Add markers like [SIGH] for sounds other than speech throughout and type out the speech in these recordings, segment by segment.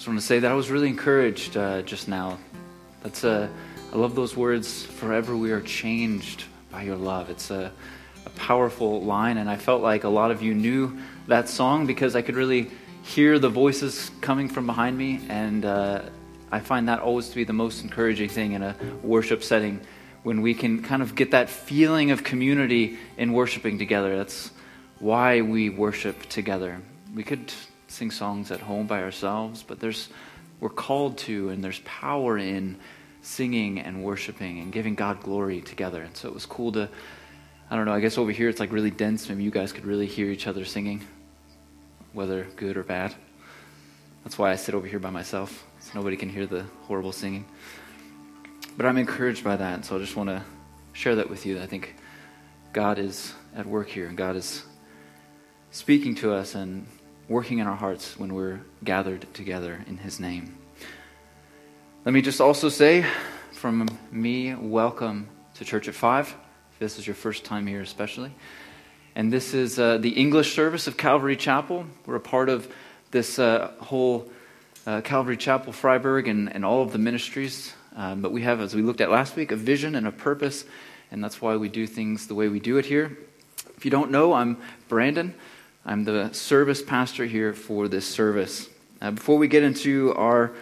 just want to say that I was really encouraged uh, just now. That's uh, I love those words. Forever we are changed by your love. It's a, a powerful line, and I felt like a lot of you knew that song because I could really hear the voices coming from behind me, and uh, I find that always to be the most encouraging thing in a worship setting when we can kind of get that feeling of community in worshiping together. That's why we worship together. We could sing songs at home by ourselves, but there's we're called to and there's power in singing and worshiping and giving God glory together. And so it was cool to I don't know, I guess over here it's like really dense. Maybe you guys could really hear each other singing, whether good or bad. That's why I sit over here by myself, so nobody can hear the horrible singing. But I'm encouraged by that, so I just want to share that with you. I think God is at work here, and God is speaking to us and working in our hearts when we're gathered together in His name. Let me just also say from me, welcome to Church at Five. If this is your first time here, especially. And this is uh, the English service of Calvary Chapel. We're a part of this uh, whole uh, Calvary Chapel Freiburg and, and all of the ministries. Um, but we have, as we looked at last week, a vision and a purpose, and that's why we do things the way we do it here. If you don't know, I'm Brandon. I'm the service pastor here for this service. Uh, before we get into our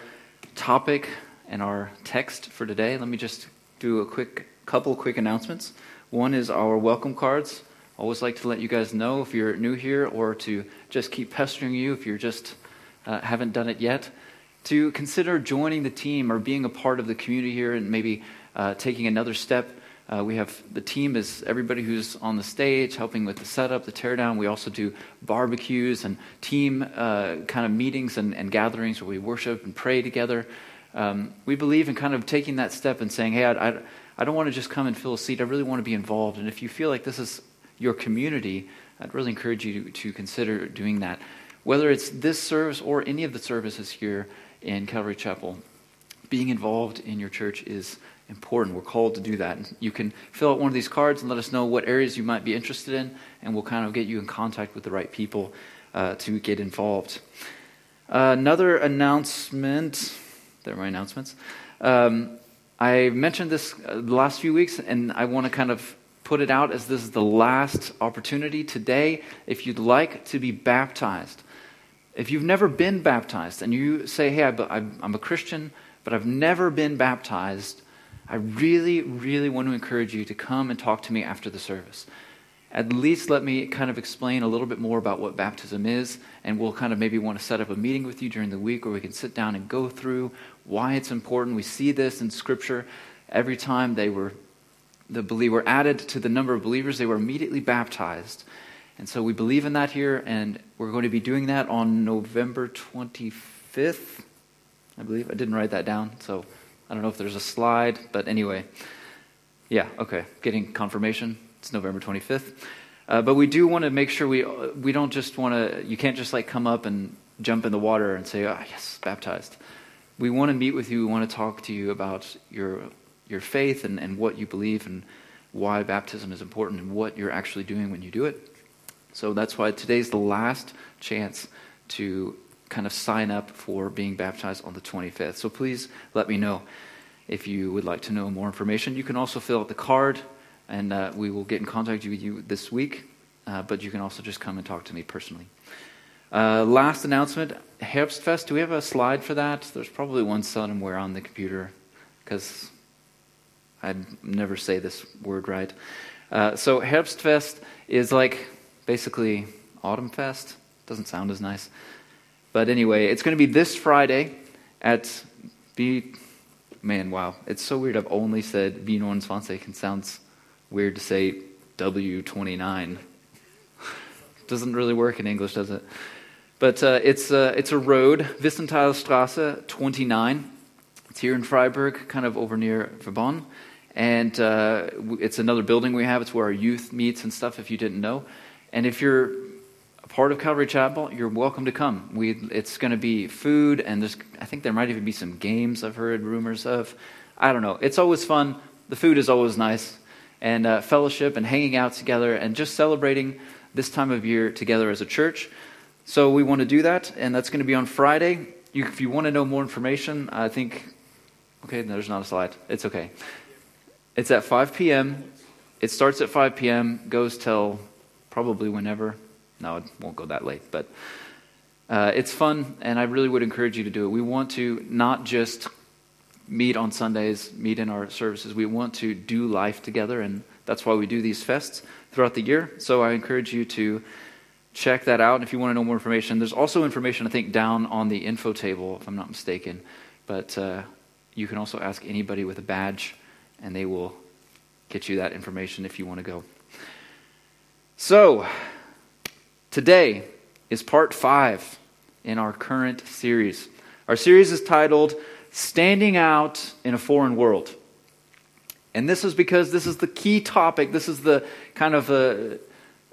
topic and our text for today, let me just do a quick couple quick announcements. One is our welcome cards. Always like to let you guys know if you're new here or to just keep pestering you if you're just uh, haven't done it yet to consider joining the team or being a part of the community here and maybe uh, taking another step uh, we have the team is everybody who's on the stage helping with the setup, the teardown. We also do barbecues and team uh, kind of meetings and, and, gatherings where we worship and pray together. Um, we believe in kind of taking that step and saying, hey, I, I, I don't want to just come and fill a seat. I really want to be involved. And if you feel like this is your community, I'd really encourage you to, to consider doing that. Whether it's this service or any of the services here in Calvary Chapel, being involved in your church is important. We're called to do that. You can fill out one of these cards and let us know what areas you might be interested in, and we'll kind of get you in contact with the right people uh, to get involved. Uh, another announcement. There are my announcements. Um, I mentioned this uh, the last few weeks, and I want to kind of put it out as this is the last opportunity today. If you'd like to be baptized, if you've never been baptized and you say, Hey, I'm a Christian, but I've never been baptized, I really, really want to encourage you to come and talk to me after the service. At least let me kind of explain a little bit more about what baptism is, and we'll kind of maybe want to set up a meeting with you during the week where we can sit down and go through why it's important. We see this in Scripture every time they were the believer added to the number of believers, they were immediately baptized. And so we believe in that here, and we're going to be doing that on November 25th, I believe. I didn't write that down, so I don't know if there's a slide, but anyway. Yeah, okay. Getting confirmation. It's November 25th. Uh, but we do want to make sure we, we don't just want to, you can't just like come up and jump in the water and say, oh, yes, baptized. We want to meet with you. We want to talk to you about your, your faith and, and what you believe and why baptism is important and what you're actually doing when you do it. So that's why today's the last chance to kind of sign up for being baptized on the 25th. So please let me know if you would like to know more information. You can also fill out the card, and uh, we will get in contact with you this week. Uh, but you can also just come and talk to me personally. Uh, last announcement Herbstfest. Do we have a slide for that? There's probably one somewhere on the computer because I'd never say this word right. Uh, so Herbstfest is like basically Autumn Fest. Doesn't sound as nice. But anyway, it's going to be this Friday at B. Man, wow. It's so weird. I've only said B29. It sounds weird to say W29. [LAUGHS] Doesn't really work in English, does it? But uh, it's, uh, it's a road, Wissenthalstrasse 29. It's here in Freiburg, kind of over near Vauban. And uh, it's another building we have. It's where our youth meets and stuff, if you didn't know. And if you're part of Calvary Chapel, you're welcome to come. We, it's going to be food, and there's, I think there might even be some games I've heard rumors of. I don't know. It's always fun. The food is always nice. And uh, fellowship and hanging out together and just celebrating this time of year together as a church. So we want to do that, and that's going to be on Friday. you, if you want to know more information, I think, okay, there's not a slide. It's okay. It's at 5 p.m. It starts at 5 p.m., goes till probably whenever. No, it won't go that late, but uh, it's fun, and I really would encourage you to do it. We want to not just meet on Sundays, meet in our services. We want to do life together, and that's why we do these fests throughout the year. So I encourage you to check that out. And if you want to know more information, there's also information, I think, down on the info table, if I'm not mistaken. But uh, you can also ask anybody with a badge, and they will get you that information if you want to go. So, today is part five in our current series. Our series is titled Standing Out in a Foreign World. And this is because this is the key topic. This is the kind of a, uh,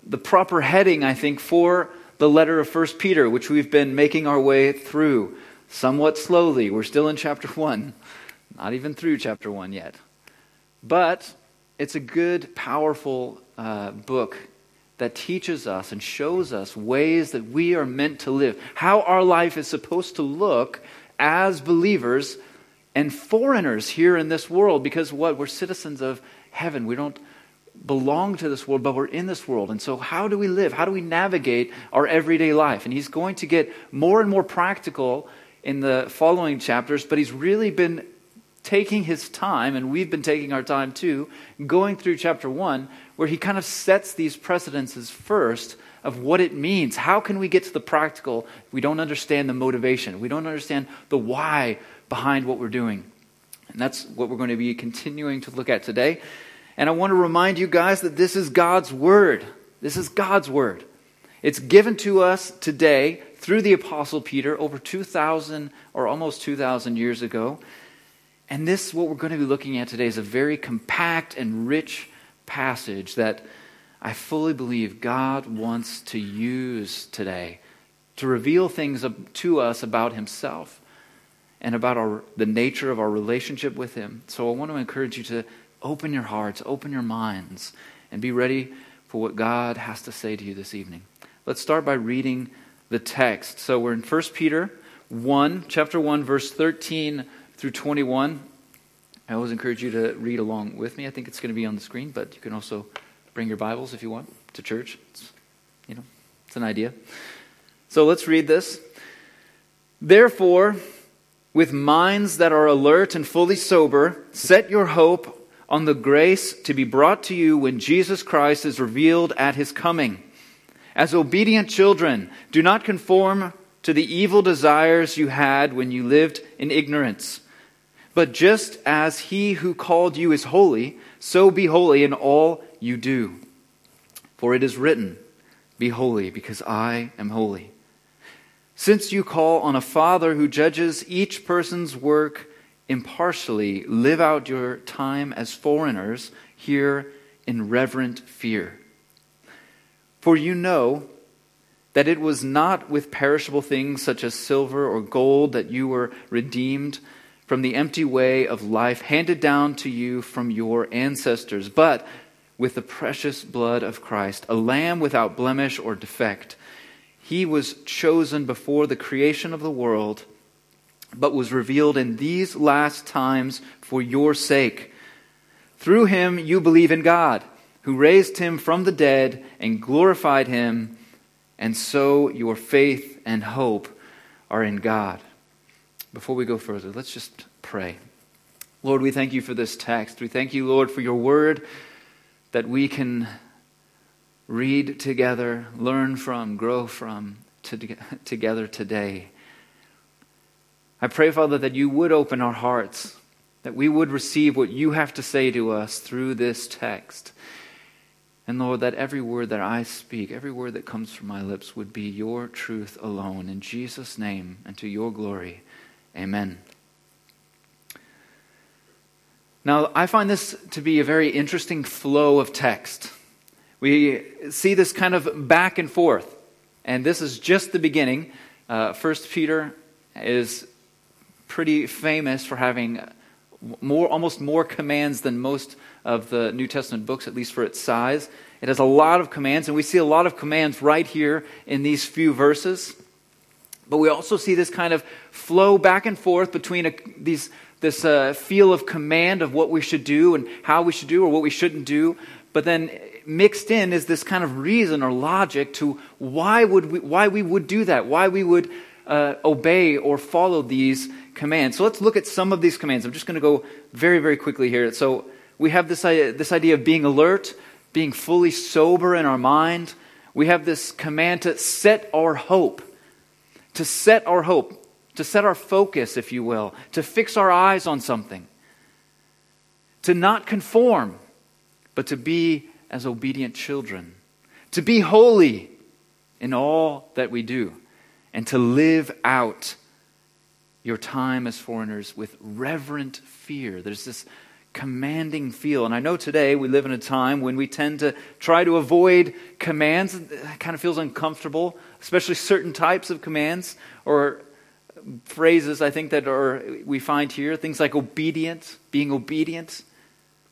the proper heading, I think, for the letter of 1 Peter, which we've been making our way through somewhat slowly. We're still in chapter 1, not even through chapter 1 yet. But it's a good, powerful uh, book that teaches us and shows us ways that we are meant to live, how our life is supposed to look as believers and foreigners here in this world because what? We're citizens of heaven. We don't belong to this world, but we're in this world. And so, how do we live? How do we navigate our everyday life? And he's going to get more and more practical in the following chapters, but he's really been taking his time, and we've been taking our time too, going through chapter one, where he kind of sets these precedences first of what it means. How can we get to the practical? We don't understand the motivation, we don't understand the why behind what we're doing. And that's what we're going to be continuing to look at today. And I want to remind you guys that this is God's Word. This is God's Word. It's given to us today through the Apostle Peter over 2,000 or almost 2,000 years ago. And this, what we're going to be looking at today, is a very compact and rich passage that I fully believe God wants to use today to reveal things to us about Himself and about our, the nature of our relationship with Him. So I want to encourage you to open your hearts, open your minds, and be ready for what God has to say to you this evening. Let's start by reading the text. So we're in 1 Peter 1, chapter 1, verse 13 through 21. I always encourage you to read along with me. I think it's going to be on the screen, but you can also bring your Bibles if you want to church. It's, you know, it's an idea. So let's read this. Therefore, with minds that are alert and fully sober, set your hope on the grace to be brought to you when Jesus Christ is revealed at his coming. As obedient children, do not conform to the evil desires you had when you lived in ignorance. But just as he who called you is holy, so be holy in all you do. For it is written, Be holy, because I am holy. Since you call on a Father who judges each person's work impartially, live out your time as foreigners here in reverent fear. For you know that it was not with perishable things such as silver or gold that you were redeemed from the empty way of life handed down to you from your ancestors, but with the precious blood of Christ, a lamb without blemish or defect. He was chosen before the creation of the world, but was revealed in these last times for your sake. Through him you believe in God, who raised him from the dead and glorified him, and so your faith and hope are in God. Before we go further, let's just pray. Lord, we thank you for this text. We thank you, Lord, for your word that we can read together, learn from, grow from to, together today. I pray, Father, that you would open our hearts, that we would receive what you have to say to us through this text. And Lord, that every word that I speak, every word that comes from my lips would be your truth alone. In Jesus' name and to your glory. Amen. Now, I find this to be a very interesting flow of text. We see this kind of back and forth. And this is just the beginning. Uh, First Peter is pretty famous for having more, almost more commands than most of the New Testament books, at least for its size. It has a lot of commands, and we see a lot of commands right here in these few verses. But we also see this kind of flow back and forth between a, these, this uh, feel of command of what we should do and how we should do or what we shouldn't do. But then mixed in is this kind of reason or logic to why, would we, why we would do that, why we would uh, obey or follow these commands. So let's look at some of these commands. I'm just going to go very, very quickly here. So we have this, this idea of being alert, being fully sober in our mind. We have this command to set our hope, to set our hope, to set our focus, if you will, to fix our eyes on something, to not conform, but to be as obedient children, to be holy in all that we do, and to live out your time as foreigners with reverent fear. There's this commanding feel. And I know today we live in a time when we tend to try to avoid commands. It kind of feels uncomfortable, especially certain types of commands or phrases I think that are we find here things like obedient, being obedient,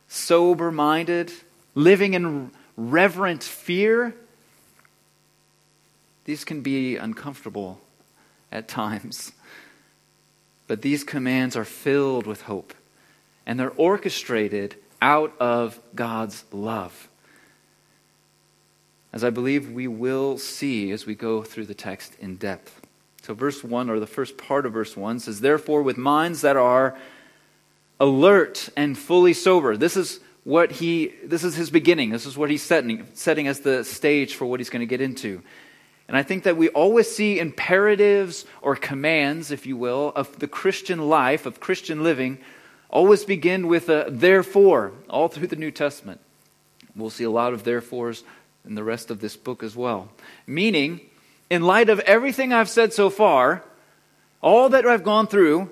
sober minded, living in reverent fear. These can be uncomfortable at times. But these commands are filled with hope, and they're orchestrated out of God's love. As I believe we will see as we go through the text in depth. So, verse 1, or the first part of verse 1 says, Therefore, with minds that are alert and fully sober. This is what he this is his beginning this is what he's setting setting as the stage for what he's going to get into and I think that we always see imperatives or commands, if you will, of the Christian life, of Christian living, always begin with a therefore, all through the New Testament. We'll see a lot of therefores in the rest of this book as well. Meaning, in light of everything I've said so far, all that I've gone through,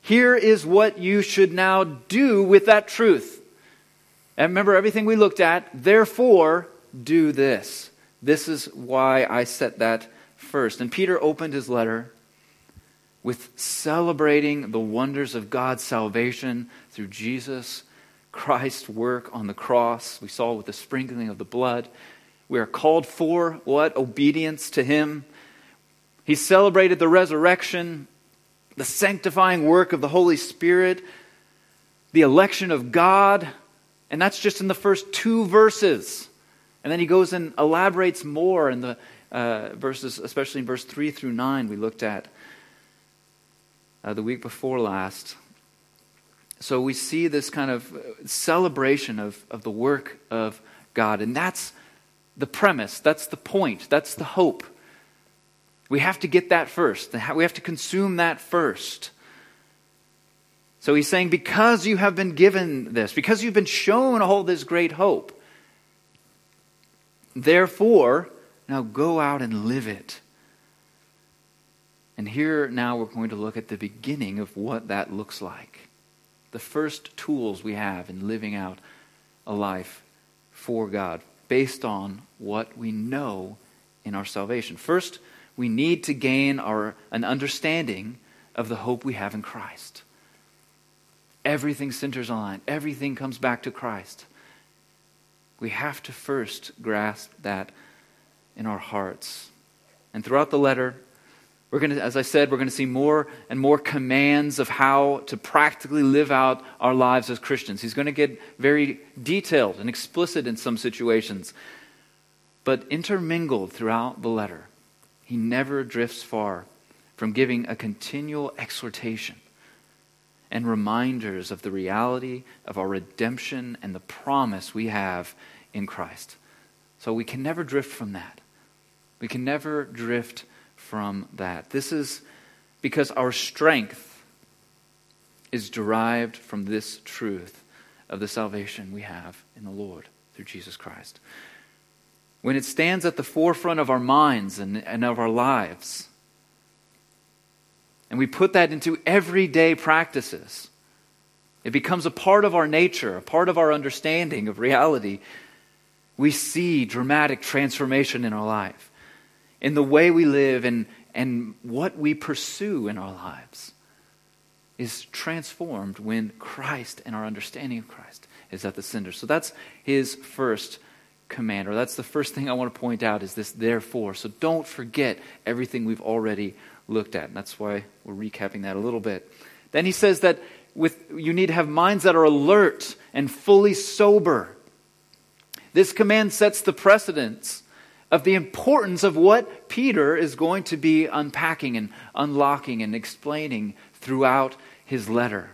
here is what you should now do with that truth. And remember everything we looked at, therefore, do this. This is why I set that first. And Peter opened his letter with celebrating the wonders of God's salvation through Jesus Christ's work on the cross. We saw with the sprinkling of the blood. We are called for what? Obedience to Him. He celebrated the resurrection, the sanctifying work of the Holy Spirit, the election of God. And that's just in the first two verses. And then he goes and elaborates more in the uh, verses, especially in verse 3 through 9, we looked at uh, the week before last. So we see this kind of celebration of, of the work of God. And that's the premise, that's the point, that's the hope. We have to get that first. We have to consume that first. So he's saying, because you have been given this, because you've been shown all this great hope, Therefore, now go out and live it. And here now we're going to look at the beginning of what that looks like. The first tools we have in living out a life for God based on what we know in our salvation. First, we need to gain our, an understanding of the hope we have in Christ. Everything centers on, everything comes back to Christ. We have to first grasp that in our hearts. And throughout the letter, we're going to, as I said, we're going to see more and more commands of how to practically live out our lives as Christians. He's going to get very detailed and explicit in some situations. But intermingled throughout the letter, he never drifts far from giving a continual exhortation and reminders of the reality of our redemption and the promise we have in Christ. So we can never drift from that. We can never drift from that. This is because our strength is derived from this truth of the salvation we have in the Lord through Jesus Christ. When it stands at the forefront of our minds and, and of our lives, and we put that into everyday practices. It becomes a part of our nature, a part of our understanding of reality. We see dramatic transformation in our life, in the way we live, and, and what we pursue in our lives is transformed when Christ and our understanding of Christ is at the center. So that's his first command, or that's the first thing I want to point out is this therefore. So don't forget everything we've already looked at. And that's why we're recapping that a little bit. Then he says that with, you need to have minds that are alert and fully sober. This command sets the precedence of the importance of what Peter is going to be unpacking and unlocking and explaining throughout his letter.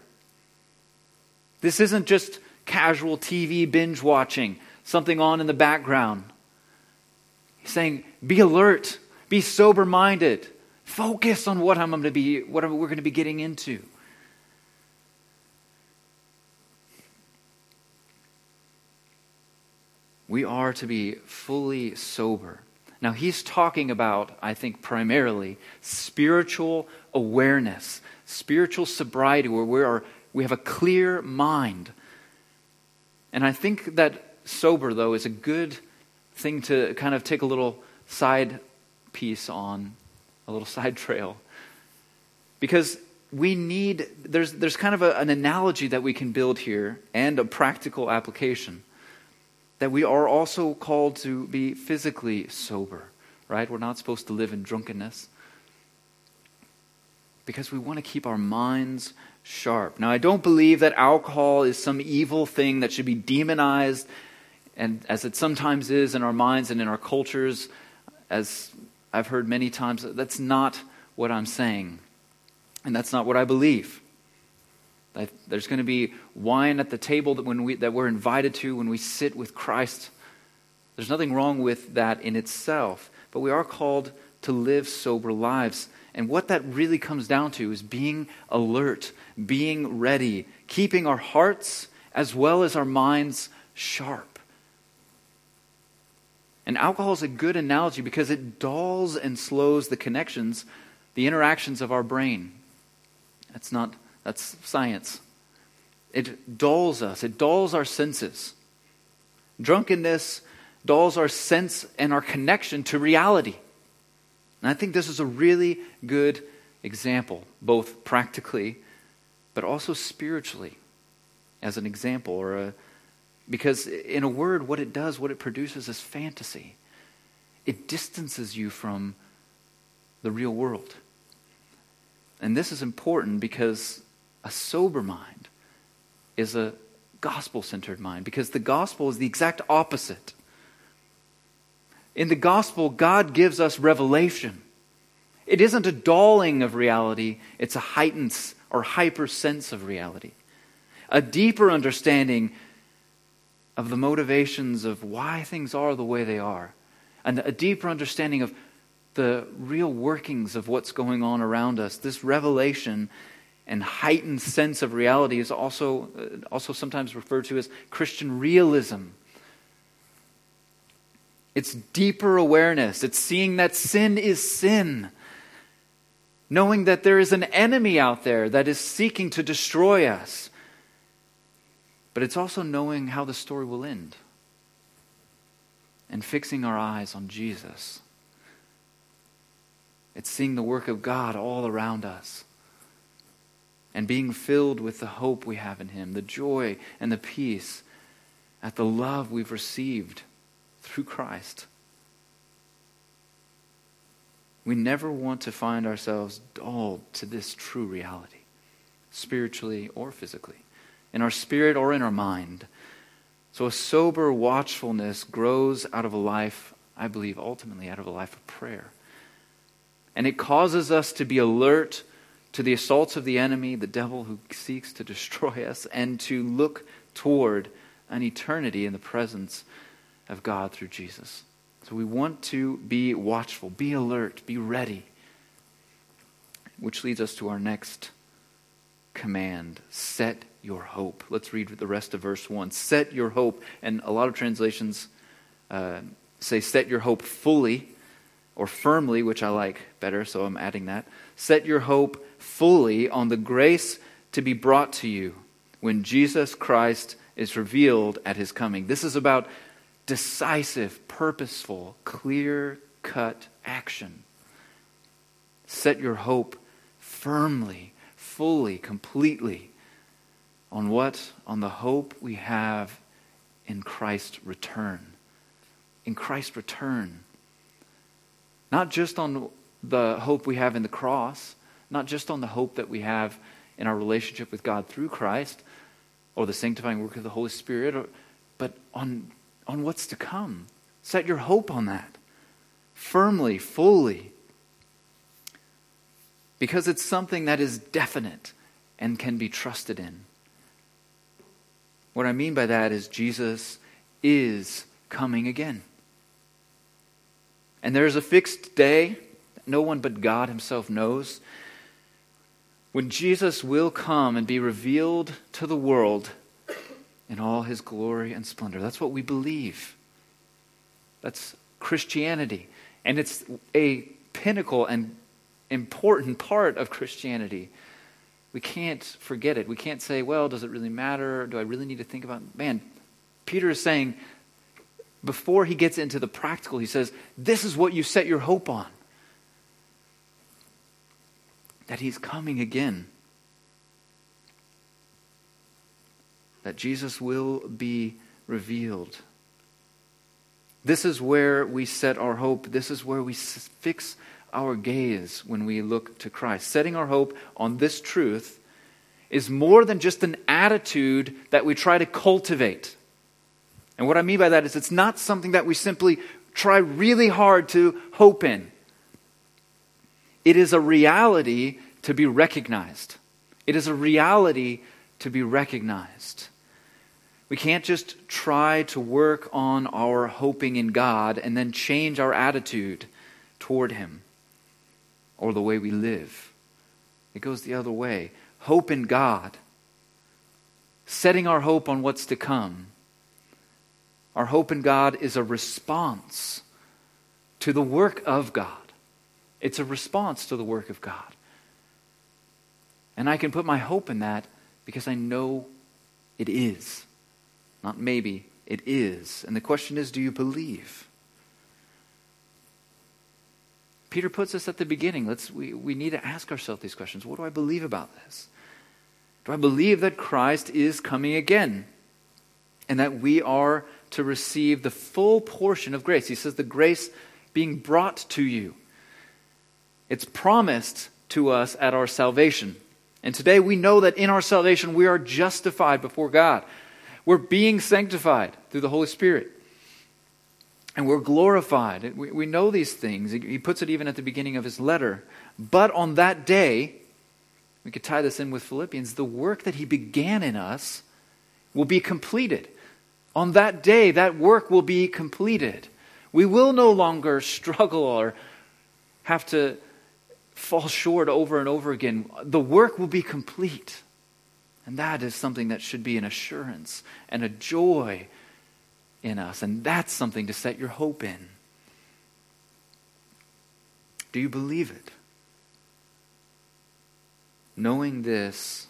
This isn't just casual TV binge watching, something on in the background. He's saying, be alert, be sober minded, focus on what I'm going to be, what we're going to be getting into. We are to be fully sober. Now, he's talking about, I think, primarily spiritual awareness, spiritual sobriety, where we, are, we have a clear mind and I think that sober, though, is a good thing to kind of take a little side piece on, a little [LAUGHS] side trail. Because we need, there's, there's kind of a, an analogy that we can build here and a practical application. That we are also called to be physically sober, right? We're not supposed to live in drunkenness. Because we want to keep our minds sharp. Now, I don't believe that alcohol is some evil thing that should be demonized, and as it sometimes is in our minds and in our cultures, as I've heard many times, that's not what I'm saying. And that's not what I believe. There's going to be wine at the table that, when we, that we're invited to when we sit with Christ. There's nothing wrong with that in itself, but we are called to live sober lives. And what that really comes down to is being alert, being ready, keeping our hearts as well as our minds sharp. And alcohol is a good analogy because it dulls and slows the connections, the interactions of our brain. That's not, that's science. It dulls us, it dulls our senses. Drunkenness dulls our sense and our connection to reality. And I think this is a really good example, both practically but also spiritually as an example or a because in a word what it does what it produces is fantasy it distances you from the real world and this is important because a sober mind is a gospel centered mind because the gospel is the exact opposite in the gospel, God gives us revelation. It isn't a dulling of reality, it's a heightened or hyper sense of reality. A deeper understanding of the motivations of why things are the way they are. And a deeper understanding of the real workings of what's going on around us. This revelation and heightened sense of reality is also, uh, also sometimes referred to as Christian realism. It's deeper awareness. It's seeing that sin is sin. Knowing that there is an enemy out there that is seeking to destroy us. But it's also knowing how the story will end and fixing our eyes on Jesus. It's seeing the work of God all around us and being filled with the hope we have in Him, the joy and the peace at the love we've received through Christ. We never want to find ourselves dulled to this true reality, spiritually or physically, in our spirit or in our mind. So a sober watchfulness grows out of a life, I believe, ultimately out of a life of prayer. And it causes us to be alert to the assaults of the enemy, the devil who seeks to destroy [LAUGHS] us, and to look toward an eternity in the presence of God through Jesus. So we want to be watchful, be alert, be ready. Which leads us to our next command set your hope. Let's read the rest of verse 1. Set your hope. And a lot of translations uh, say set your hope fully or firmly, which I like better, so I'm adding that. Set your hope fully on the grace to be brought to you when Jesus Christ is revealed at his coming. This is about decisive, purposeful, clear cut action. Set your hope firmly, fully, completely on what? On the hope we have in Christ's return. in Christ's return. Not just on the hope we have in the cross, not just on the hope that we have in our relationship with God through Christ or the sanctifying work of the Holy Spirit, or, but on, on what's to come. Set your hope on that firmly, fully, because it's something that is definite and can be trusted in. What I mean by that is Jesus is coming again. And there's a fixed day no one but God Himself knows when Jesus will come and be revealed to the world in all His glory and splendor. That's what we believe. That's Christianity. And it's a pinnacle and important part of Christianity. We can't forget it. We can't say, well, does it really matter? Do I really need to think about it? Man, Peter is saying, before he gets into the practical, he says, this is what you set your hope on. That he's coming again. That Jesus will be revealed. This is where we set our hope. This is where we fix our gaze when we look to Christ. Setting our hope on this truth is more than just an attitude that we try to cultivate. And what I mean by that is it's not something that we simply try really hard to hope in. It is a reality to be recognized. It is a reality to be recognized. We can't just try to work on our hoping in God and then change our attitude toward Him or the way we live. It goes the other way. Hope in God, setting our hope on what's to come. Our hope in God is a response to the work of God. It's a response to the work of God. And I can put my hope in that because I know it is. Not maybe, it is. And the question is do you believe? Peter puts us at the beginning. Let's, we, we need to ask ourselves these questions. What do I believe about this? Do I believe that Christ is coming again? And that we are to receive the full portion of grace. He says the grace being brought to you. It's promised to us at our salvation. And today we know that in our salvation we are justified before God. We're being sanctified through the Holy Spirit. And we're glorified. We, we know these things. He puts it even at the beginning of his letter. But on that day, we could tie this in with Philippians, the work that he began in us will be completed. On that day, that work will be completed. We will no longer [LAUGHS] struggle or have to fall short over and over again. The work will be complete. And that is something that should be an assurance and a joy in us. And that's something to set your hope in. Do you believe it? Knowing this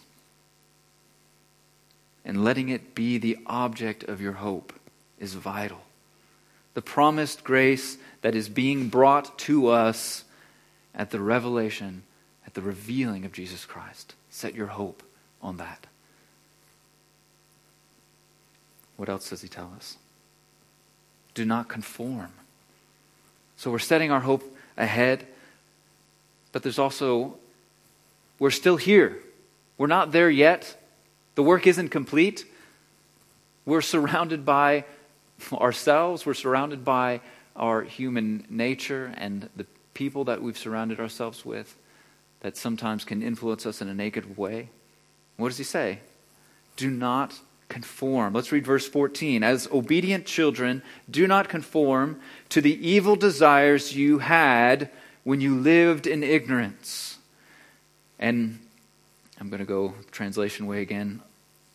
and letting it be the object of your hope is vital. The promised grace that is being brought to us at the revelation, at the revealing of Jesus Christ. Set your hope on that. What else does he tell us? Do not conform. So we're setting our hope ahead, but there's also, we're still here. We're not there yet. The work isn't complete. We're surrounded by [LAUGHS] ourselves, we're surrounded by our human nature and the people that we've surrounded ourselves with that sometimes can influence us in a negative way. What does he say? Do not conform. Let's read verse 14. As obedient children, do not conform to the evil desires you had when you lived in ignorance. And I'm going to go translation way again.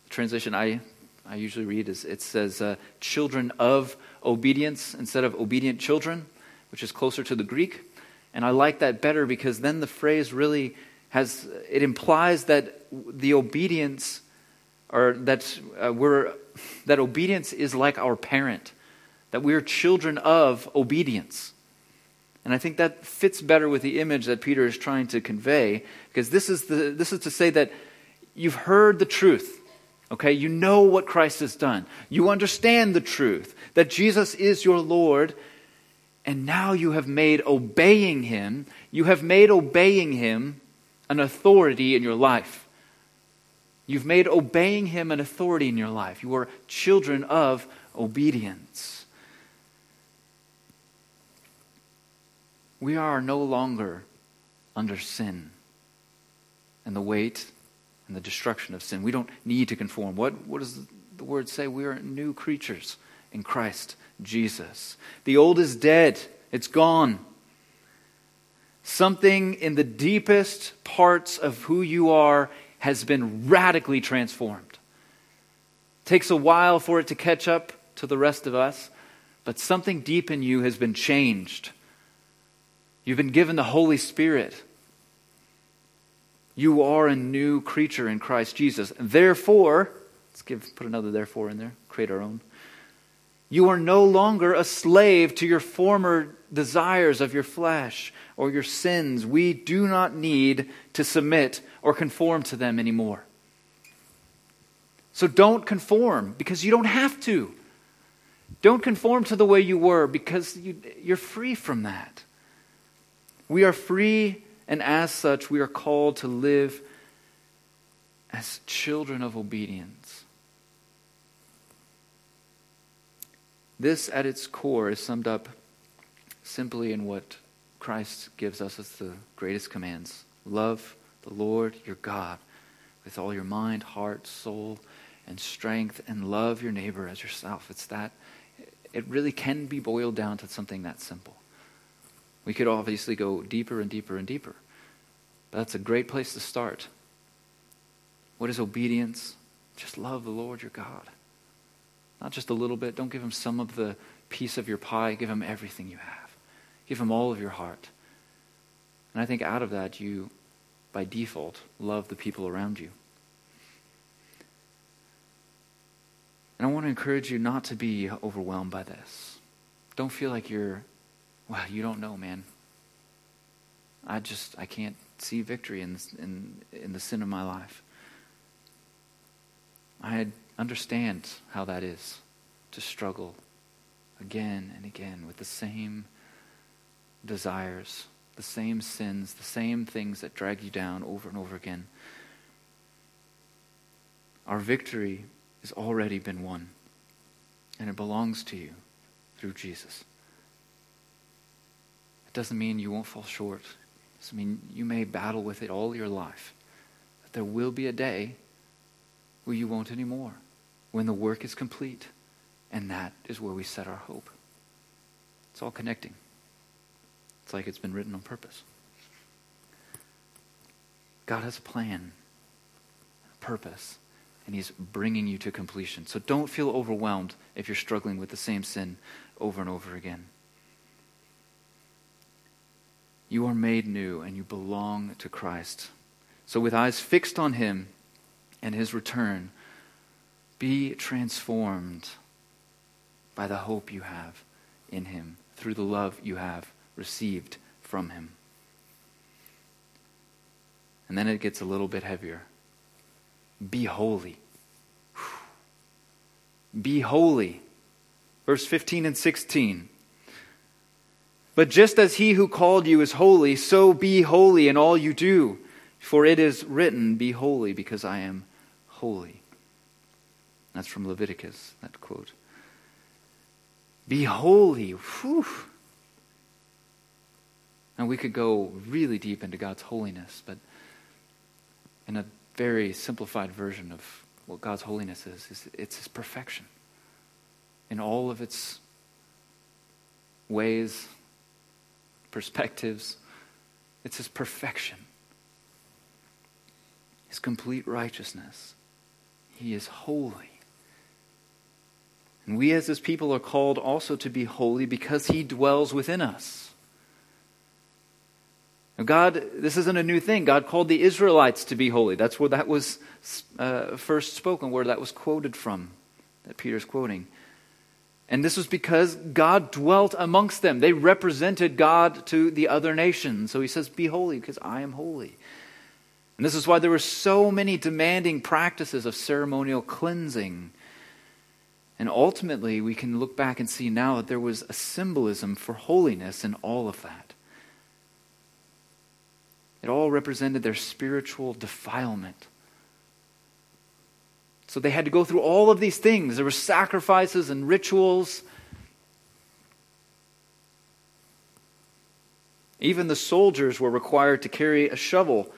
The translation I, I usually read is it says uh, children of obedience instead of obedient children, which is closer to the Greek. And I like that better because then the phrase really has, it implies that the obedience or that uh, we're that obedience is like our parent that we're children of obedience and i think that fits better with the image that peter is trying to convey because this is the this is to say that you've heard the truth Okay? You know what Christ has done. You understand the truth that Jesus is your Lord, and now you have made obeying him, you have made obeying him an authority in your life. You've made obeying him an authority in your life. You are children of obedience. We are no longer under sin and the weight and the destruction of sin. We don't need to conform. What, what does the word say? We are new creatures in Christ Jesus. The old is dead, it's gone. Something in the deepest parts of who you are has been radically transformed. Takes a while for it to catch up to the rest of us, but something deep in you has been changed. You've been given the Holy Spirit. You are a new creature in Christ Jesus. Therefore, let's give put another therefore in there, create our own. You are no longer a slave to your former desires of your flesh or your sins. We do not need to submit or conform to them anymore. So don't conform because you don't have to. Don't conform to the way you were because you, you're free from that. We are free, and as such, we are called to live as children of obedience. This, at its core, is summed up simply in what Christ gives us as the greatest commands love the Lord your God with all your mind, heart, soul, and strength, and love your neighbor as yourself. It's that, it really can be boiled down to something that simple. We could obviously go deeper and deeper and deeper, but that's a great place to start. What is obedience? Just love the Lord your God. Not just a little bit. Don't give him some of the piece of your pie. Give him everything you have. Give him all of your heart. And I think out of that, you by default, love the people around you. And I want to encourage you not to be overwhelmed by this. Don't feel like you're, well, you don't know, man. I just, I can't see victory in, in, in the sin of my life. I understand how that is to struggle again and again with the same desires the same sins, the same things that drag you down over and over again. Our victory has already been won, and it belongs to you through Jesus. It doesn't mean you won't fall short. It doesn't mean you may battle with it all your life. But there will be a day where you won't anymore, when the work is complete. And that is where we set our hope. It's all connecting. It's like it's been written on purpose. God has a plan, a purpose, and He's bringing you to completion. So don't feel overwhelmed if you're struggling with the same sin over and over again. You are made new and you belong to Christ. So, with eyes fixed on Him and His return, be transformed by the hope you have in Him through the love you have received from him. And then it gets a little bit heavier. Be holy. Be holy. Verse 15 and 16. But just as he who called you is holy, so be holy in all you do. For it is written, Be holy, because I am holy. That's from Leviticus, that quote. Be holy. Whew. And we could go really deep into God's holiness, but in a very simplified version of what God's holiness is, is it's His perfection in all of its ways, perspectives. It's His perfection, His complete righteousness. He is holy. And we as His people are called also to be holy because He dwells within us. God, this isn't a new thing. God called the Israelites to be holy. That's where that was uh, first spoken, where that was quoted from, that Peter's quoting. And this was because God dwelt amongst them. They represented God to the other nations. So he says, Be holy, because I am holy. And this is why there were so many demanding practices of ceremonial cleansing. And ultimately, we can look back and see now that there was a symbolism for holiness in all of that. It all represented their spiritual defilement. So they had to go through all of these things. There were sacrifices and rituals. Even the soldiers were required to carry a shovel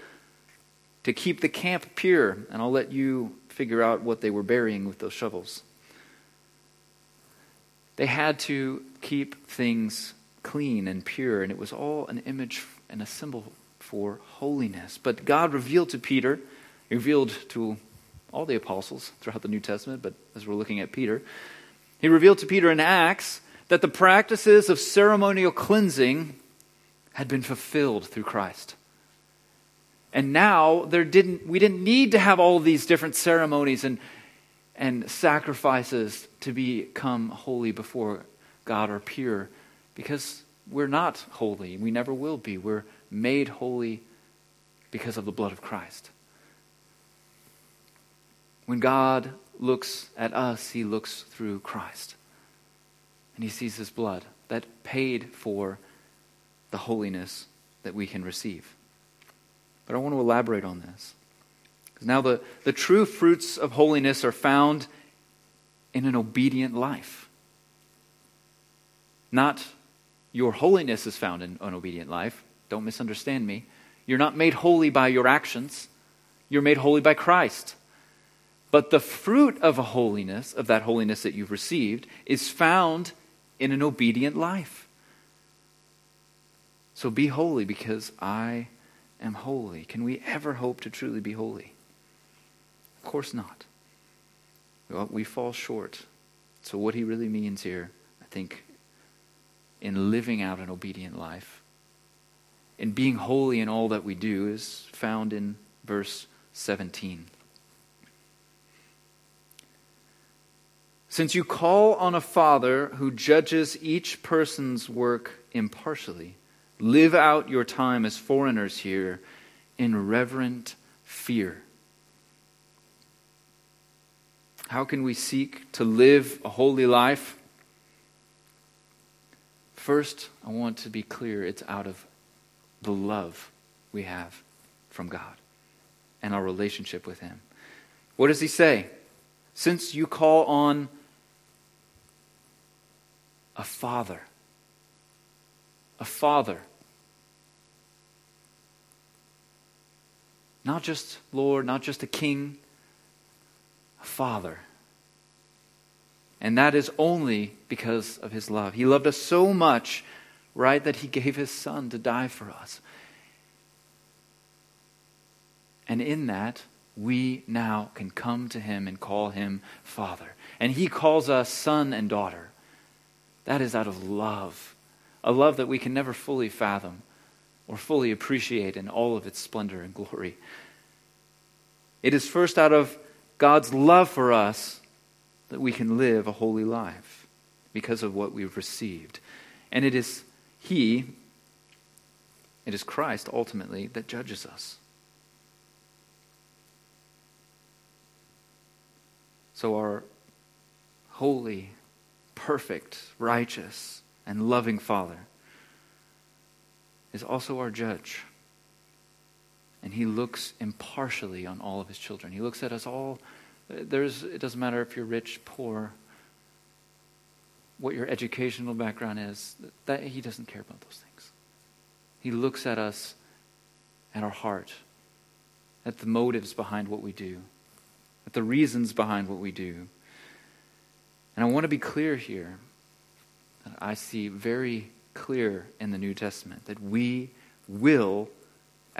to keep the camp pure. And I'll let you figure out what they were burying with those shovels. They had to keep things clean and pure, and it was all an image and a symbol for holiness. But God revealed to Peter, revealed to all the apostles throughout the New Testament, but as we're looking at Peter, he revealed to Peter in Acts that the practices of ceremonial cleansing had been fulfilled through Christ. And now there didn't, we didn't need to have all these different ceremonies and, and sacrifices to become holy before God or pure because we're not holy. We never will be. We're made holy because of the blood of Christ. When God looks at us, he looks through Christ. And he sees his blood that paid for the holiness that we can receive. But I want to elaborate on this. Now, the, the true fruits of holiness are found in an obedient life. Not your holiness is found in an obedient life. Don't misunderstand me. You're not made holy by your actions, you're made holy by Christ. But the fruit of a holiness, of that holiness that you've received, is found in an obedient life. So be holy because I am holy. Can we ever hope to truly be holy? Of course not. Well, we fall short. So, what he really means here, I think, in living out an obedient life, in being holy in all that we do, is found in verse 17. Since you call on a Father who judges each person's work impartially, live out your time as foreigners here in reverent fear. How can we seek to live a holy life? First, I want to be clear it's out of the love we have from God and our relationship with Him. What does He say? Since you call on a father. A father. Not just Lord, not just a king, father. And that is only because of his love. He loved us so much, right, that he gave his son to die for us. And in that, we now can come to him and call him Father. And he calls us son and daughter. That is out of love, a love that we can never fully fathom or fully appreciate in all of its splendor and glory. It is first out of God's love for us that we can live a holy life because of what we've received. And it is He, it is Christ ultimately that judges us. So our holy perfect, righteous, and loving Father is also our judge. And he looks impartially on all of his children. He looks at us all. There's, it doesn't matter if you're rich, poor, what your educational background is. That, he doesn't care about those things. He looks at us, at our heart, at the motives behind what we do, at the reasons behind what we do. And I want to be clear here. I see very clear in the New Testament that we will,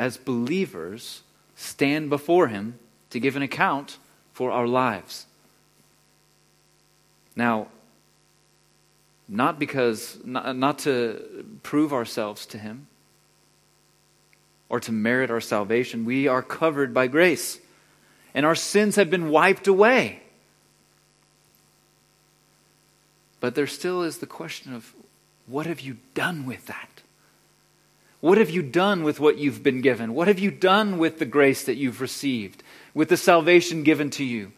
as believers, stand before Him to give an account for our lives. Now, not because, not, not to prove ourselves to Him or to merit our salvation, we are covered by grace, and our sins have been wiped away. But there still is the question of what have you done with that? What have you done with what you've been given? What have you done with the grace that you've received, with the salvation given to you?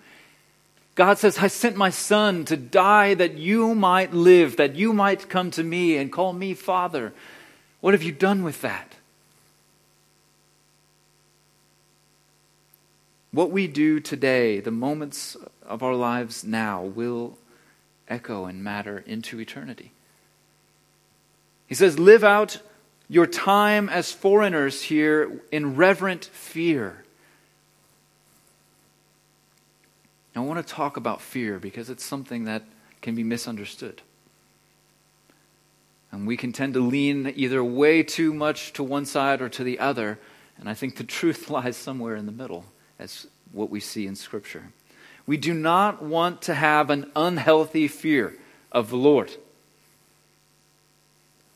God says, I sent my son to die that you might live, that you might come to me and call me Father. What have you done with that? What we do today, the moments of our lives now, will echo and matter into eternity. He says, Live out your time as foreigners here in reverent fear. I want to talk about fear because it's something that can be misunderstood. And we can tend to lean either way too much to one side or to the other. And I think the [LAUGHS] truth lies somewhere in the middle, as what we see in Scripture. We do not want to have an unhealthy fear of the Lord.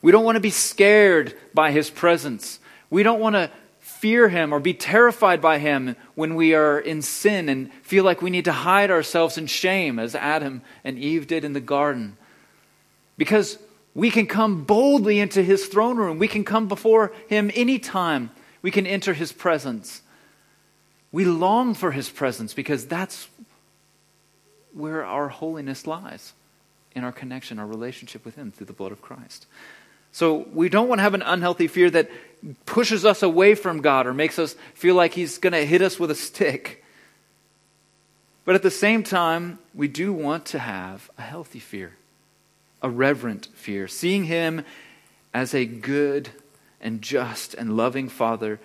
We don't want to be scared by His presence. We don't want to fear him or be terrified by him when we are in sin and feel like we need to hide ourselves in shame, as Adam and Eve did in the garden. Because we can come boldly into his throne room, we can come before him anytime, we can enter his presence. We long for his presence because that's where our holiness lies in our connection, our relationship with him through the blood of Christ. So we don't want to have an unhealthy fear that pushes us away from God or makes us feel like He's going to hit us with a stick. But at the same time, we do want to have a healthy fear, a reverent fear, seeing Him as a good and just and loving Father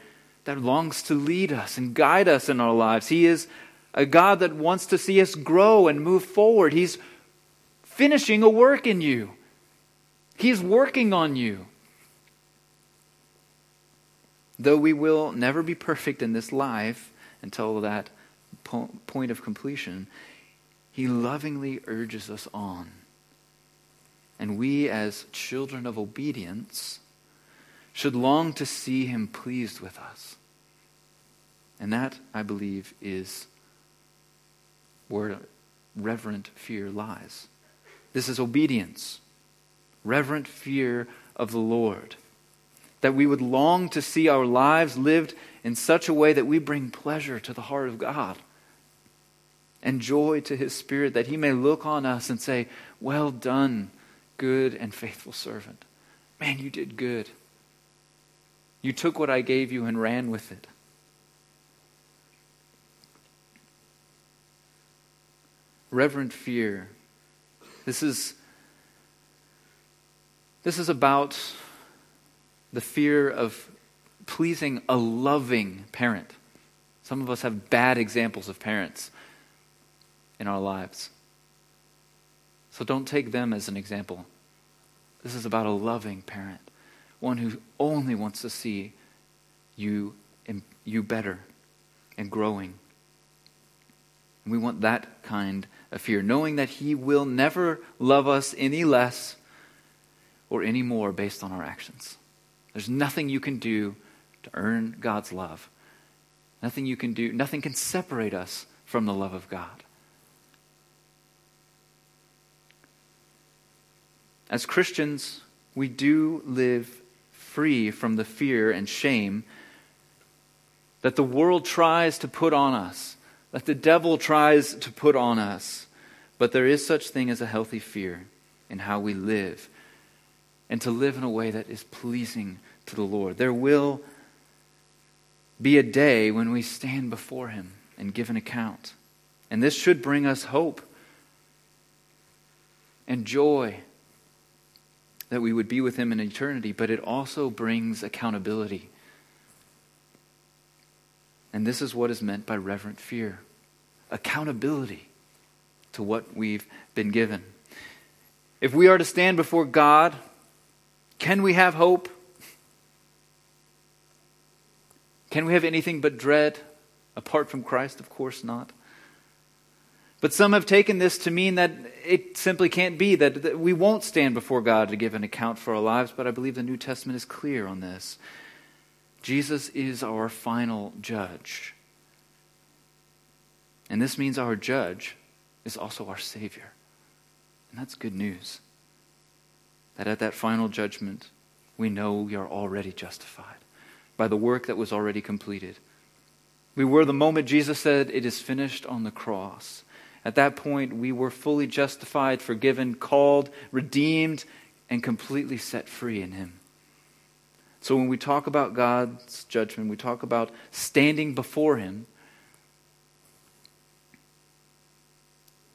that longs to lead us and guide us in our lives. He is a God that wants to see us grow and move forward. He's finishing a work in you, He's working on you. Though we will never be perfect in this life until that po- point of completion, He lovingly urges us on. And we, as children of obedience, should long to see Him pleased with us. And that, I believe, is where reverent fear lies. This is obedience, reverent fear of the Lord that we would long to see our lives lived in such a way that we bring pleasure to the heart of God and joy to his spirit, that he may look on us and say, Well done, good and faithful servant. Man, you did good. You took what I gave you and ran with it. Reverent fear. This is, this is about the fear of pleasing a loving parent. Some of us have bad examples of parents in our lives. So don't take them as an example. This is about a loving parent, one who only wants to see you, you better and growing. And we want that kind of fear, knowing that He will never love us any less or any more based on our actions. There's nothing you can do to earn God's love. Nothing you can do, nothing can separate us from the love of God. As Christians, we do live free from the fear and shame that the world tries to put on us, that the devil tries to put on us. But there is such thing as a healthy fear in how we live and to live in a way that is pleasing to the Lord. There will be a day when we stand before Him and give an account. And this should bring us hope and joy that we would be with Him in eternity, but it also brings accountability. And this is what is meant by reverent fear accountability to what we've been given. If we are to stand before God, can we have hope? Can we have anything but dread apart from Christ? Of course not. But some have taken this to mean that it simply can't be, that, that, we won't stand before God to give an account for our lives, but I believe the New Testament is clear on this. Jesus is our final judge. And this means our judge is also our Savior. And that's good news that at that final judgment, we know we are already justified by the work that was already completed. We were the moment Jesus said, It is finished on the cross. At that point, we were fully justified, forgiven, called, redeemed, and completely set free in Him. So when we talk about God's judgment, we talk about standing before Him,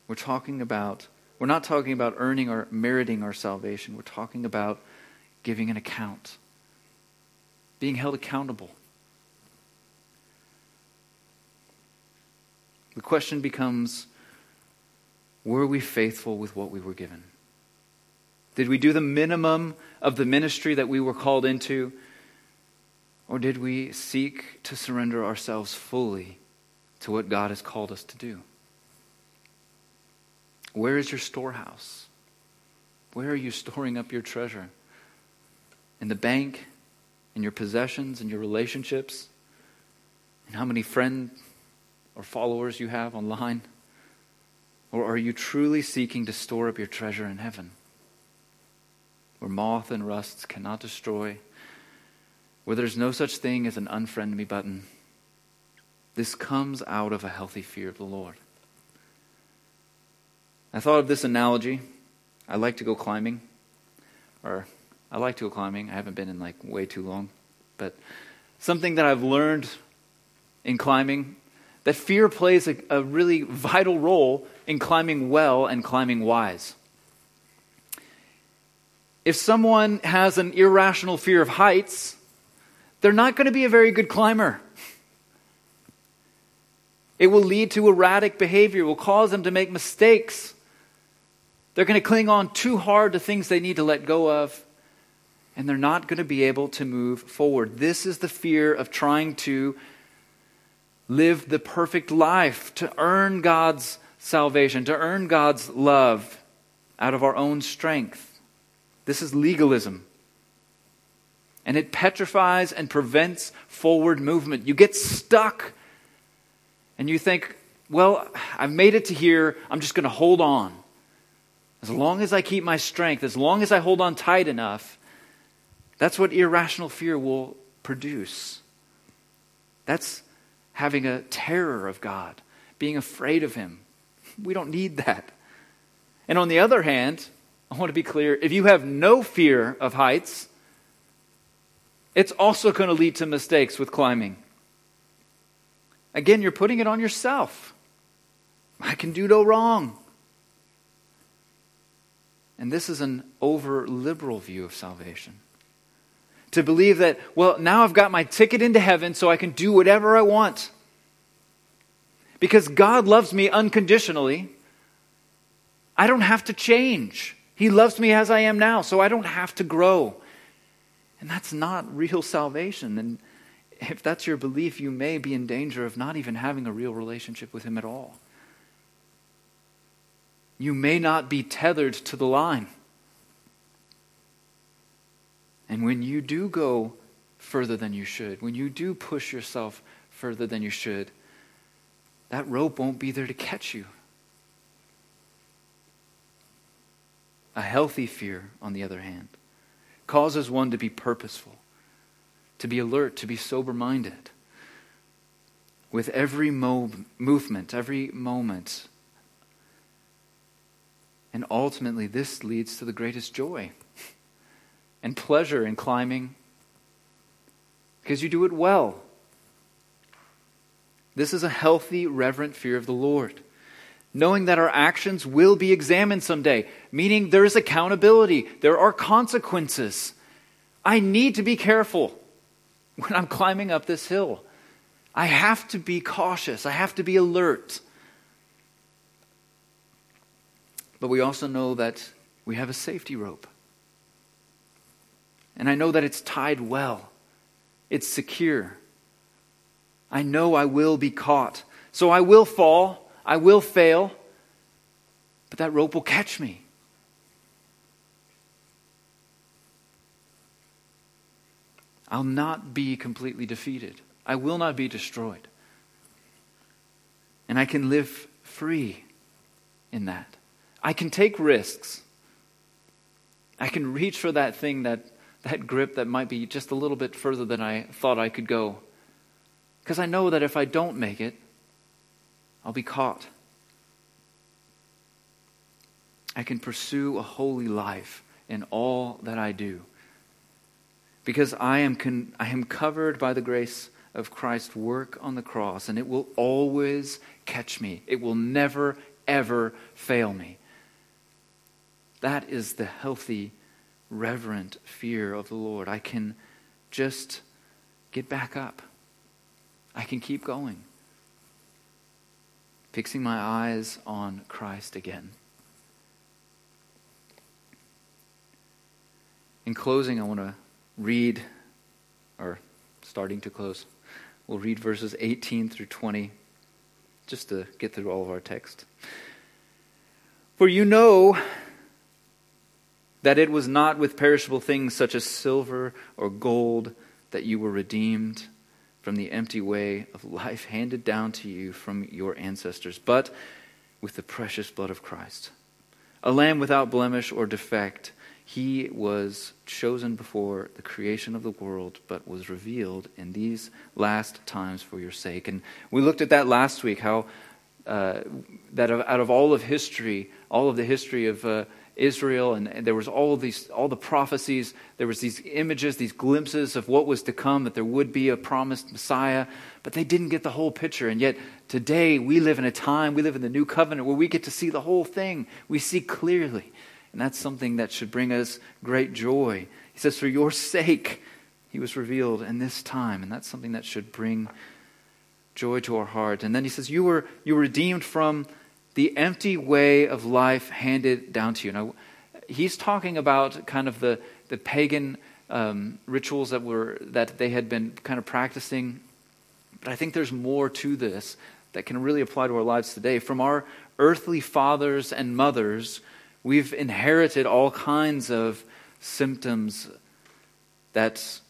we're talking about, we're not talking about earning or meriting our salvation. We're talking about giving an account, being held accountable. The question becomes were we faithful with what we were given? Did we do the minimum of the ministry that we were called into? Or did we seek to surrender ourselves fully to what God has called us to do? Where is your storehouse? Where are you storing up your treasure? In the bank? In your possessions? In your relationships? In how many friends or followers you have online? Or are you truly seeking to store up your treasure in heaven? where moth and rust cannot destroy, where there's no such thing as an unfriend me button. This comes out of a healthy fear of the Lord. I thought of this analogy. I like to go climbing, or I like to go climbing. I haven't been in like way too long, but something that I've learned in climbing that fear plays a, a really vital role in climbing well and climbing wise. If someone has an irrational fear of heights, they're not going to be a very good climber. It will lead to erratic behavior, it will cause them to make mistakes. They're going to cling on too hard to things they need to let go of, and they're not going to be able to move forward. This is the fear of trying to live the perfect life, to earn God's salvation, to earn God's love out of our own strength. This is legalism. And it petrifies and prevents forward movement. You get stuck and you think, well, I've made it to here. I'm just going to hold on. As long as I keep my strength, as long as I hold on tight enough, that's what irrational fear will produce. That's having a terror of God, being afraid of Him. We don't need that. And on the other hand, I want to be clear if you have no fear of heights, it's also going to lead to mistakes with climbing. Again, you're putting it on yourself. I can do no wrong. And this is an over liberal view of salvation. To believe that, well, now I've got my ticket into heaven so I can do whatever I want. Because God loves me unconditionally, I don't have to change. He loves me as I am now, so I don't have to grow. And that's not real salvation. And if that's your belief, you may be in danger of not even having a real relationship with Him at all. You may not be tethered to the line. And when you do go further than you should, when you do push yourself further than you should, that rope won't be there to catch you. A healthy fear, on the other hand, causes one to be purposeful, to be alert, to be sober minded. With every mo- movement, every moment. And ultimately, this leads to the greatest joy and pleasure in climbing because you do it well. This is a healthy, reverent fear of the Lord knowing that our actions will be examined someday, meaning there is accountability, there are consequences. I need to be careful when I'm climbing up this hill. I have to be cautious, I have to be alert. But we also know that we have a safety rope. And I know that it's tied well, it's secure. I know I will be caught. So I will fall. I will fail, but that rope will catch me. I'll not be completely defeated. I will not be destroyed. And I can live free in that. I can take risks. I can reach for that thing that, that grip that might be just a little bit further than I thought I could go. Because I know that if I don't make it, I'll be caught. I can pursue a holy life in all that I do. Because I am, con- I am covered by the grace of Christ's work on the cross, and it will always catch me. It will never, ever fail me. That is the healthy, reverent fear of the Lord. I can just get back up, I can keep going, fixing my eyes on Christ again. In closing, I want to read, or starting to close, we'll read verses 18 through 20 just to get through all of our text. For you know that it was not with perishable things such as silver or gold that you were redeemed from the empty way of life handed down to you from your ancestors, but with the precious blood of Christ, a lamb without blemish or defect he was chosen before the creation of the world, but was revealed in these last times for your sake. And we looked at that last week, how uh, that out of all of history, all of the history of uh, Israel, and, and, there was all these, all the prophecies. There was these images, these glimpses of what was to come, that there would be a promised Messiah, but they didn't get the whole picture. And yet today we live in a time, we live in the new covenant, where we get to see the whole thing. We see clearly. And that's something that should bring us great joy. He says, For your sake, he was revealed in this time. And that's something that should bring joy to our heart. And then he says, You were, you were redeemed from the empty way of life handed down to you. Now, he's talking about kind of the, the pagan um, rituals that, were, that they had been kind of practicing. But I think there's more to this that can really apply to our lives today. From our earthly fathers and mothers, We've inherited all kinds of symptoms that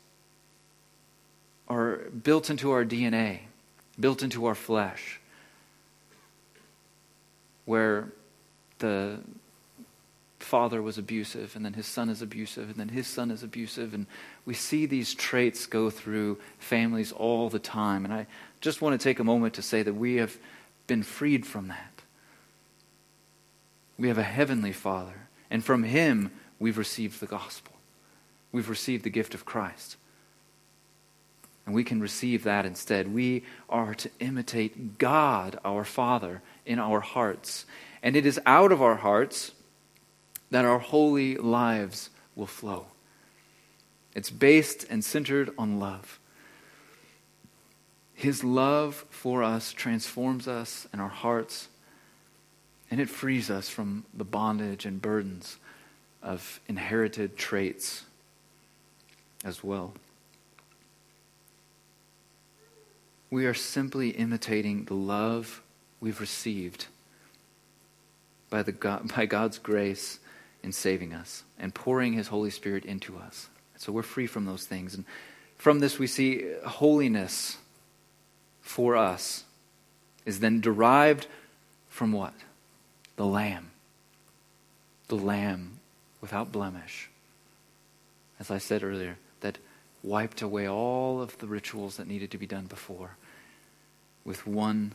are built into our DNA, built into our flesh, where the father was abusive, and then his son is abusive, and then his son is abusive. And we see these traits go through families all the time. And I just want to take a moment to say that we have been freed from that. We have a heavenly Father, and from him we've received the gospel. We've received the gift of Christ. And we can receive that instead. We are to imitate God, our Father, in our hearts. And it is out of our hearts that our holy lives will flow. It's based and centered on love. His love for us transforms us and our hearts and it frees us from the bondage and burdens of inherited traits as well. We are simply imitating the love we've received by, the God, by God's grace in saving us and pouring His Holy Spirit into us. So we're free from those things. And from this, we see holiness for us is then derived from what? the Lamb, the Lamb without blemish. As I said earlier, that wiped away all of the rituals that needed to be done before with one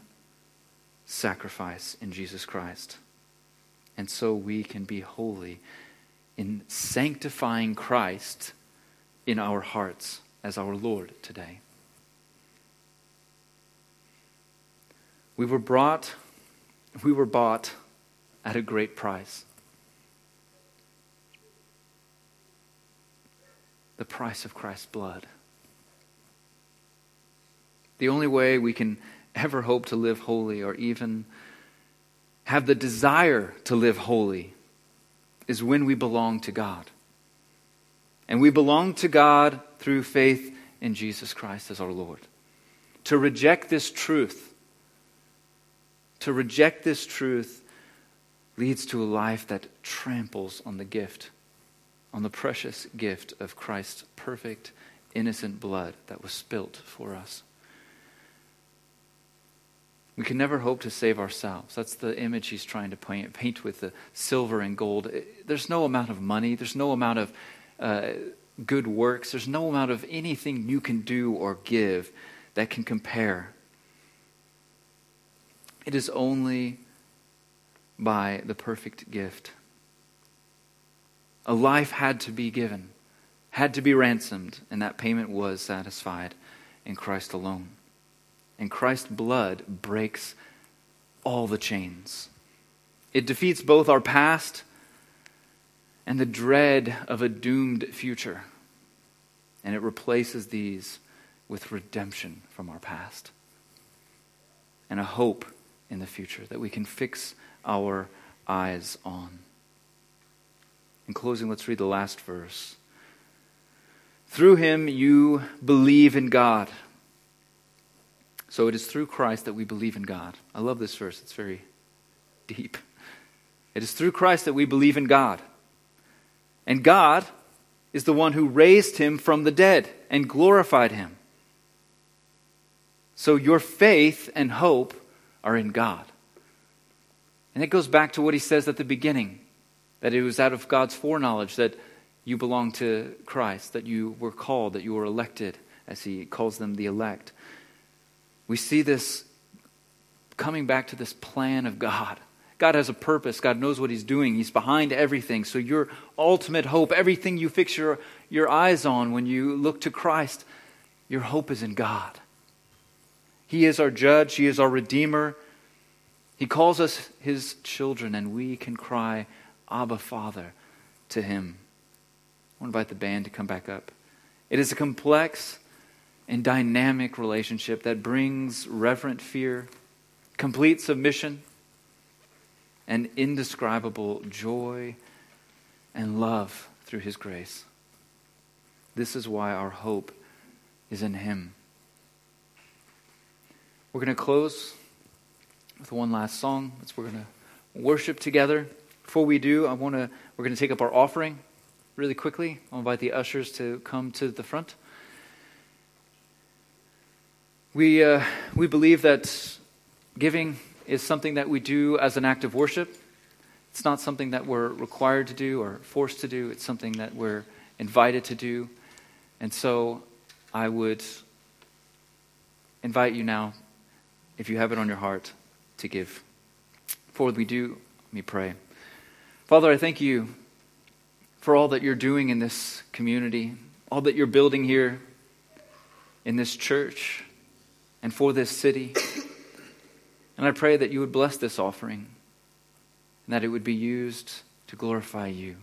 sacrifice in Jesus Christ. And so we can be holy in sanctifying Christ in our hearts as our Lord today. We were brought, we were bought at a great price. The price of Christ's blood. The only way we can ever hope to live holy or even have the desire to live holy is when we belong to God. And we belong to God through faith in Jesus Christ as our Lord. To reject this truth, to reject this truth leads to a life that tramples on the gift, on the precious gift of Christ's perfect, innocent blood that was spilt for us. We can never hope to save ourselves. That's the image he's trying to paint, paint with the silver and gold. There's no amount of money, there's no amount of uh, good works. There's no amount of anything you can do or give that can compare. It is only by the perfect gift. A life had to be given, had to be ransomed, and that payment was satisfied in Christ alone. And Christ's blood breaks all the chains. It defeats both our past and the dread of a doomed future. And it replaces these with redemption from our past and a hope in the future that we can fix our eyes on. In closing, let's read the last verse. Through him you believe in God. So it is through Christ that we believe in God. I love this verse, it's very deep. It is through Christ that we believe in God. And God is the one who raised him from the dead and glorified him. So your faith and hope are in God. And it goes back to what he says at the beginning that it was out of God's foreknowledge that you belong to Christ, that you were called, that you were elected, as he calls them the elect. We see this coming back to this plan of God God has a purpose. God knows what He's doing. He's behind everything. So, your ultimate hope, everything you fix your, your eyes on when you look to Christ, your hope is in God. He is our judge, He is our Redeemer. He calls us His children, and we can cry, Abba, Father, to Him. I want to invite the band to come back up. It is a complex and dynamic relationship that brings reverent fear, complete submission and indescribable joy and love through His grace. This is why our hope is in Him. We're going to close with one last song. That's we're going to worship together. Before we do, I want to we're going to take up our offering really quickly. I'll invite the ushers to come to the front. We uh, we believe that giving is something that we do as an act of worship. It's not something that we're required to do or forced to do. It's something that we're invited to do. And so I would invite you now, if you have it on your heart, to give. Before we do, let me pray. Father, I thank you for all that you're doing in this community, all that you're building here in this church and for this city. And I pray that you would bless this offering and that it would be used to glorify you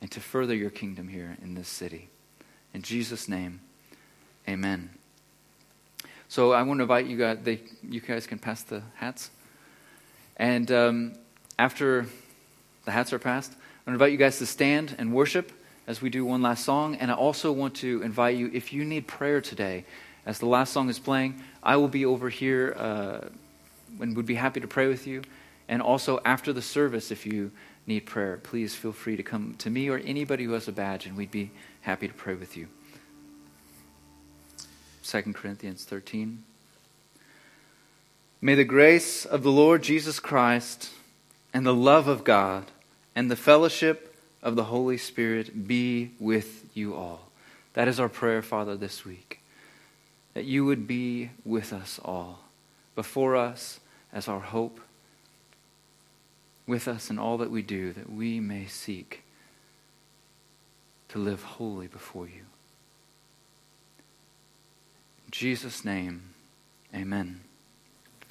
and to further your kingdom here in this city. In Jesus' name, amen. So I want to invite you guys, they, you guys can pass the hats. And um, after the hats are passed, I want to invite you guys to stand and worship as we do one last song. And I also want to invite you, if you need prayer today, as the last song is playing, I will be over here. Uh, and would be happy to pray with you. And also after the service, if you need prayer, please feel free to come to me or anybody who has a badge, and we'd be happy to pray with you. 2 Corinthians 13. May the grace of the Lord Jesus Christ and the love of God and the fellowship of the Holy Spirit be with you all. That is our prayer, Father, this week. That you would be with us all, before us as our hope with us in all that we do, that we may seek to live wholly before you. In Jesus' name, amen.